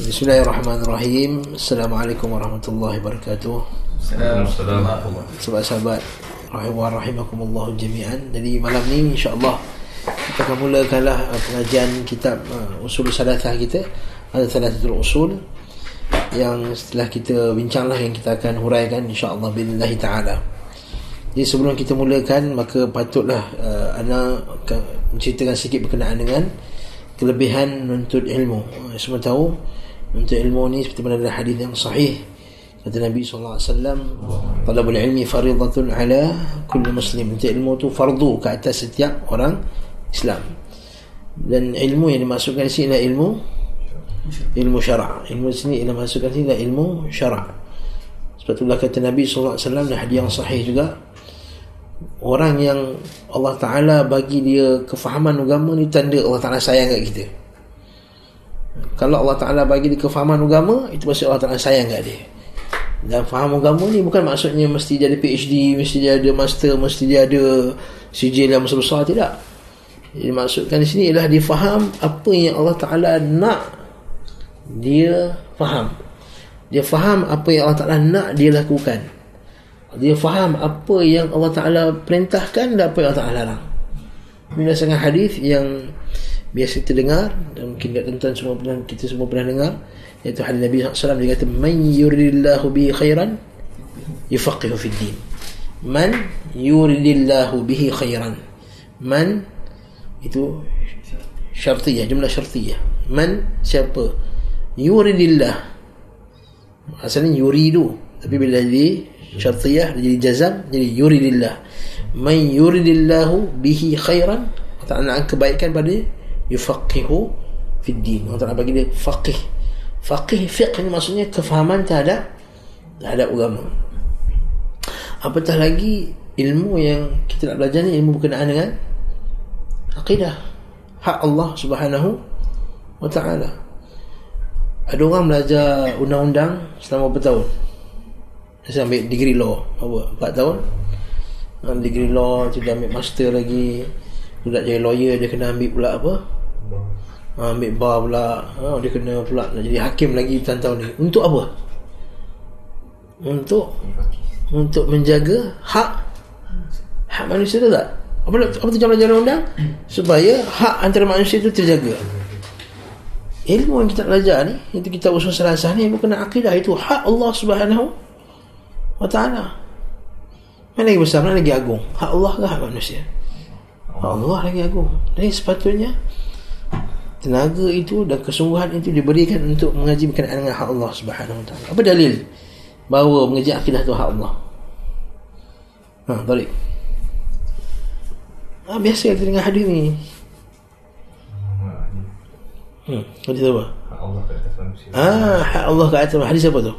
Bismillahirrahmanirrahim. Assalamualaikum warahmatullahi wabarakatuh. Assalamualaikum Sahabat-sahabat Rahimakumullah jami'an. Jadi malam ni insyaAllah Kita akan mulakanlah uh, pengajian kitab uh, Usul Salatah kita Ada Salatul Usul Yang setelah kita bincanglah Yang kita akan huraikan insyaAllah Billahi ta'ala. Jadi sebelum kita mulakan Maka patutlah uh, Ana menceritakan sedikit berkenaan dengan Kelebihan menuntut ilmu. Uh, Semua tahu untuk ilmu ni seperti mana dalam hadis yang sahih. Kata Nabi SAW talabul ilmi faridatun ala kulli muslim. Untuk ilmu tu fardu ke atas setiap orang Islam. Dan ilmu yang dimasukkan di sini adalah ilmu ilmu syara' ilmu di sini yang dimasukkan di sini adalah ilmu syara' sebab itulah kata Nabi SAW dalam hadis yang sahih juga orang yang Allah Ta'ala bagi dia kefahaman agama ni tanda Allah Ta'ala sayang kat kita kalau Allah Ta'ala bagi dia kefahaman agama Itu pasti Allah Ta'ala sayang kat dia. Dan faham agama ni bukan maksudnya Mesti dia ada PhD Mesti dia ada master Mesti dia ada sijil yang besar-besar Tidak. Jadi maksudkan di sini ialah dia faham Apa yang Allah Ta'ala nak Dia faham. Dia faham apa yang Allah Ta'ala nak dia lakukan. Dia faham apa yang Allah Ta'ala perintahkan Dan apa yang Allah Ta'ala larang. Ini sangat hadis yang biasa kita dengar dan mungkin tuan-tuan semua pernah kita semua pernah dengar iaitu hadis Nabi SAW dia kata man yuridillahu bihi khairan yufaqihu fid din. Man yuridillahu bihi khairan. Man itu syartiyah jumlah syartiyah. Man siapa? Yuridillah. Asalnya yuridu tapi bila jadi syartiyah jadi jazam jadi yuridillah. Man yuridillahu bihi khairan tak nak kebaikan pada yufaqihu fi din Allah Ta'ala bagi dia faqih. Faqih fiqh ni maksudnya kefahaman terhadap terhadap agama. Apatah lagi ilmu yang kita nak belajar ni ilmu berkenaan dengan akidah hak Allah subhanahu wa ta'ala. Ada orang belajar undang-undang selama berapa tahun? Saya ambil degree law. Apa 4 tahun? Degree law dia ambil master lagi. Budak jadi lawyer dia kena ambil pula apa ha, ambil bar pula. Ha, dia kena pula. Nak jadi hakim lagi tahun-tahun ni. Untuk apa? Untuk untuk menjaga hak hak manusia tu tak? Apa, apa tu jalan-jalan undang supaya hak antara manusia tu terjaga. Ilmu yang kita belajar ni itu kita usul serasah ni bukan akidah. Itu hak Allah subhanahu wa ta'ala. Mana lagi besar? Mana lagi agung? Hak Allah ke hak manusia? Allah lagi agung. Jadi sepatutnya tenaga itu dan kesungguhan itu diberikan untuk mengaji berkenaan dengan hak Allah Subhanahu Wa Taala. Apa dalil bahawa mengaji akidah itu hak Allah? Ha, balik. Ha, biasa kita dengar hadis ni. Hmm, hadis apa? Hak Allah ke atas manusia. Ah, hak Allah ke atas hadis apa tu?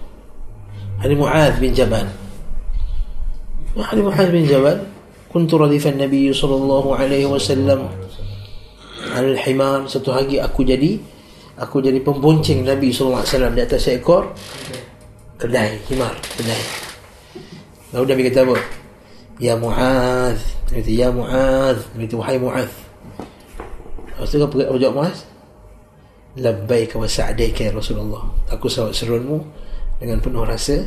Hadis Muaz bin Jabal. Hadis Muaz bin Jabal. Kuntu radifan Nabi sallallahu alaihi wasallam Al-Himar Satu hari aku jadi Aku jadi pembonceng Nabi SAW Di atas seekor Kedai Himar Kedai. Lalu Nabi kata apa? Ya Dia kata Ya Dia kata Wahai Mu'ad Lepas tu apa, apa jawab Mu'ad Labbaika wa sa'daika ya Rasulullah. Aku sawat serunmu Dengan penuh rasa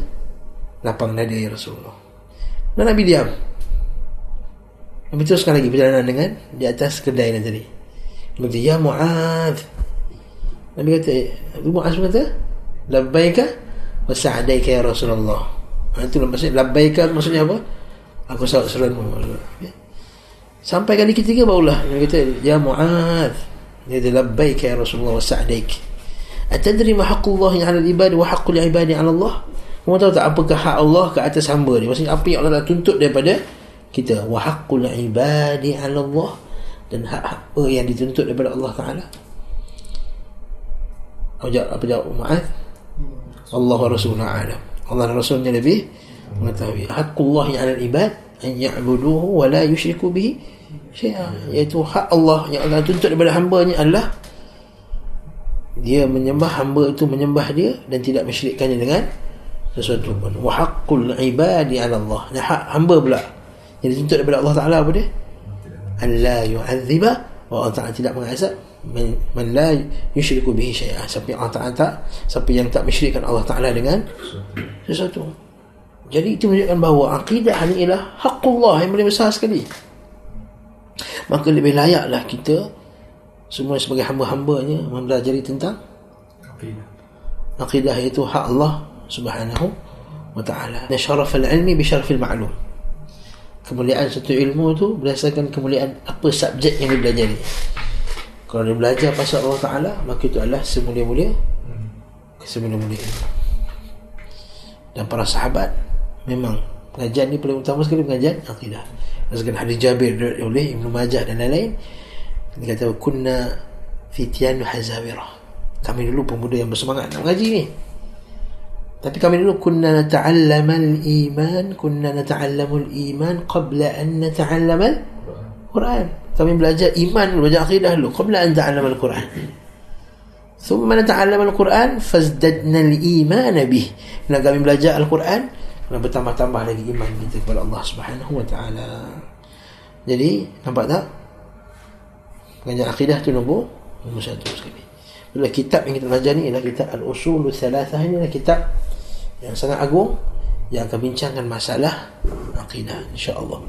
Lapang nada ya Rasulullah. Dan Nabi diam. Nabi teruskan lagi perjalanan dengan Di atas kedai tadi Kata, Ya Mu'ad Nabi kata Nabi Mu'ad kata Labbaika Wa sa'adaika ya Rasulullah. Ha, Itu maksudnya Labbaika maksudnya apa? Aku sawat seruanmu ya. Sampai kali ketiga barulah Nabi kata Ya Mu'ad Dia kata Labbaika ya Rasulullah Wa sa'adaika Atadri ma haqqullahi ala ibadi Wa haqqul ibadi ala Allah? Kamu tahu tak apakah hak Allah ke atas hamba ni? Maksudnya apa yang Allah tuntut daripada kita? Wa haqqul ibadi ala Allah dan hak apa yang dituntut daripada Allah Taala. Apa jawab apa jawab Muaz? Allah wa Rasulullah alam. Allah Rasulnya lebih mengetahui. Haqqullah yang al ibad an ya'buduhu wa la yushriku bihi syai'a. Iaitu hak Allah yang Allah tuntut daripada hamba-Nya adalah dia menyembah hamba itu menyembah dia dan tidak mensyirikkannya dengan sesuatu pun. Wa haqqul ibadi 'ala Allah. Dan hak hamba pula yang dituntut daripada Allah Taala apa dia? An la yu'adziba Allah Ta'ala tidak mengazab man, man la yushriku bihi syai'ah. Siapa yang Allah Ta'ala tak siapa yang tak mensyirikkan Allah Ta'ala dengan sesuatu. Jadi itu menunjukkan bahawa akidah ini ialah haqqullah yang paling besar sekali. Maka lebih layaklah kita semua sebagai hamba-hambanya mempelajari tentang akidah. akidah itu hak Allah subhanahu wa ta'ala. Dan syaraf al-ilmi bi syaraf al-ma'lum kemuliaan satu ilmu tu berdasarkan kemuliaan apa subjek yang dipelajari kalau dia belajar pasal Allah Ta'ala maka itu adalah semulia-mulia semulia-mulia dan para sahabat memang pengajian ni paling utama sekali pengajian akidah. Berdasarkan hadis Jabir oleh Ibn Majah dan lain-lain. Dia kata kunna fitian hazawirah. Kami dulu pemuda yang bersemangat nak mengaji ni tapi kami dulu kunna nata'allam al-iman, kunna nata'allam al-iman qabla an nata'allam al-Quran. Kami belajar iman belajar akidah dulu qabla an nata'allam al-Quran. ثم نتعلم القرآن فازددنا الإيمان به. Bila kami belajar Al-Quran, kami bertambah-tambah lagi iman kita kepada Allah Subhanahu wa taala. Jadi, nampak tak? Pengajian akidah tu nombor nombor satu sekali. Bila kitab yang kita belajar ni ialah kitab Al-Usul Thalathah ini adalah kitab yang sangat agung yang akan bincangkan masalah akidah insya-Allah.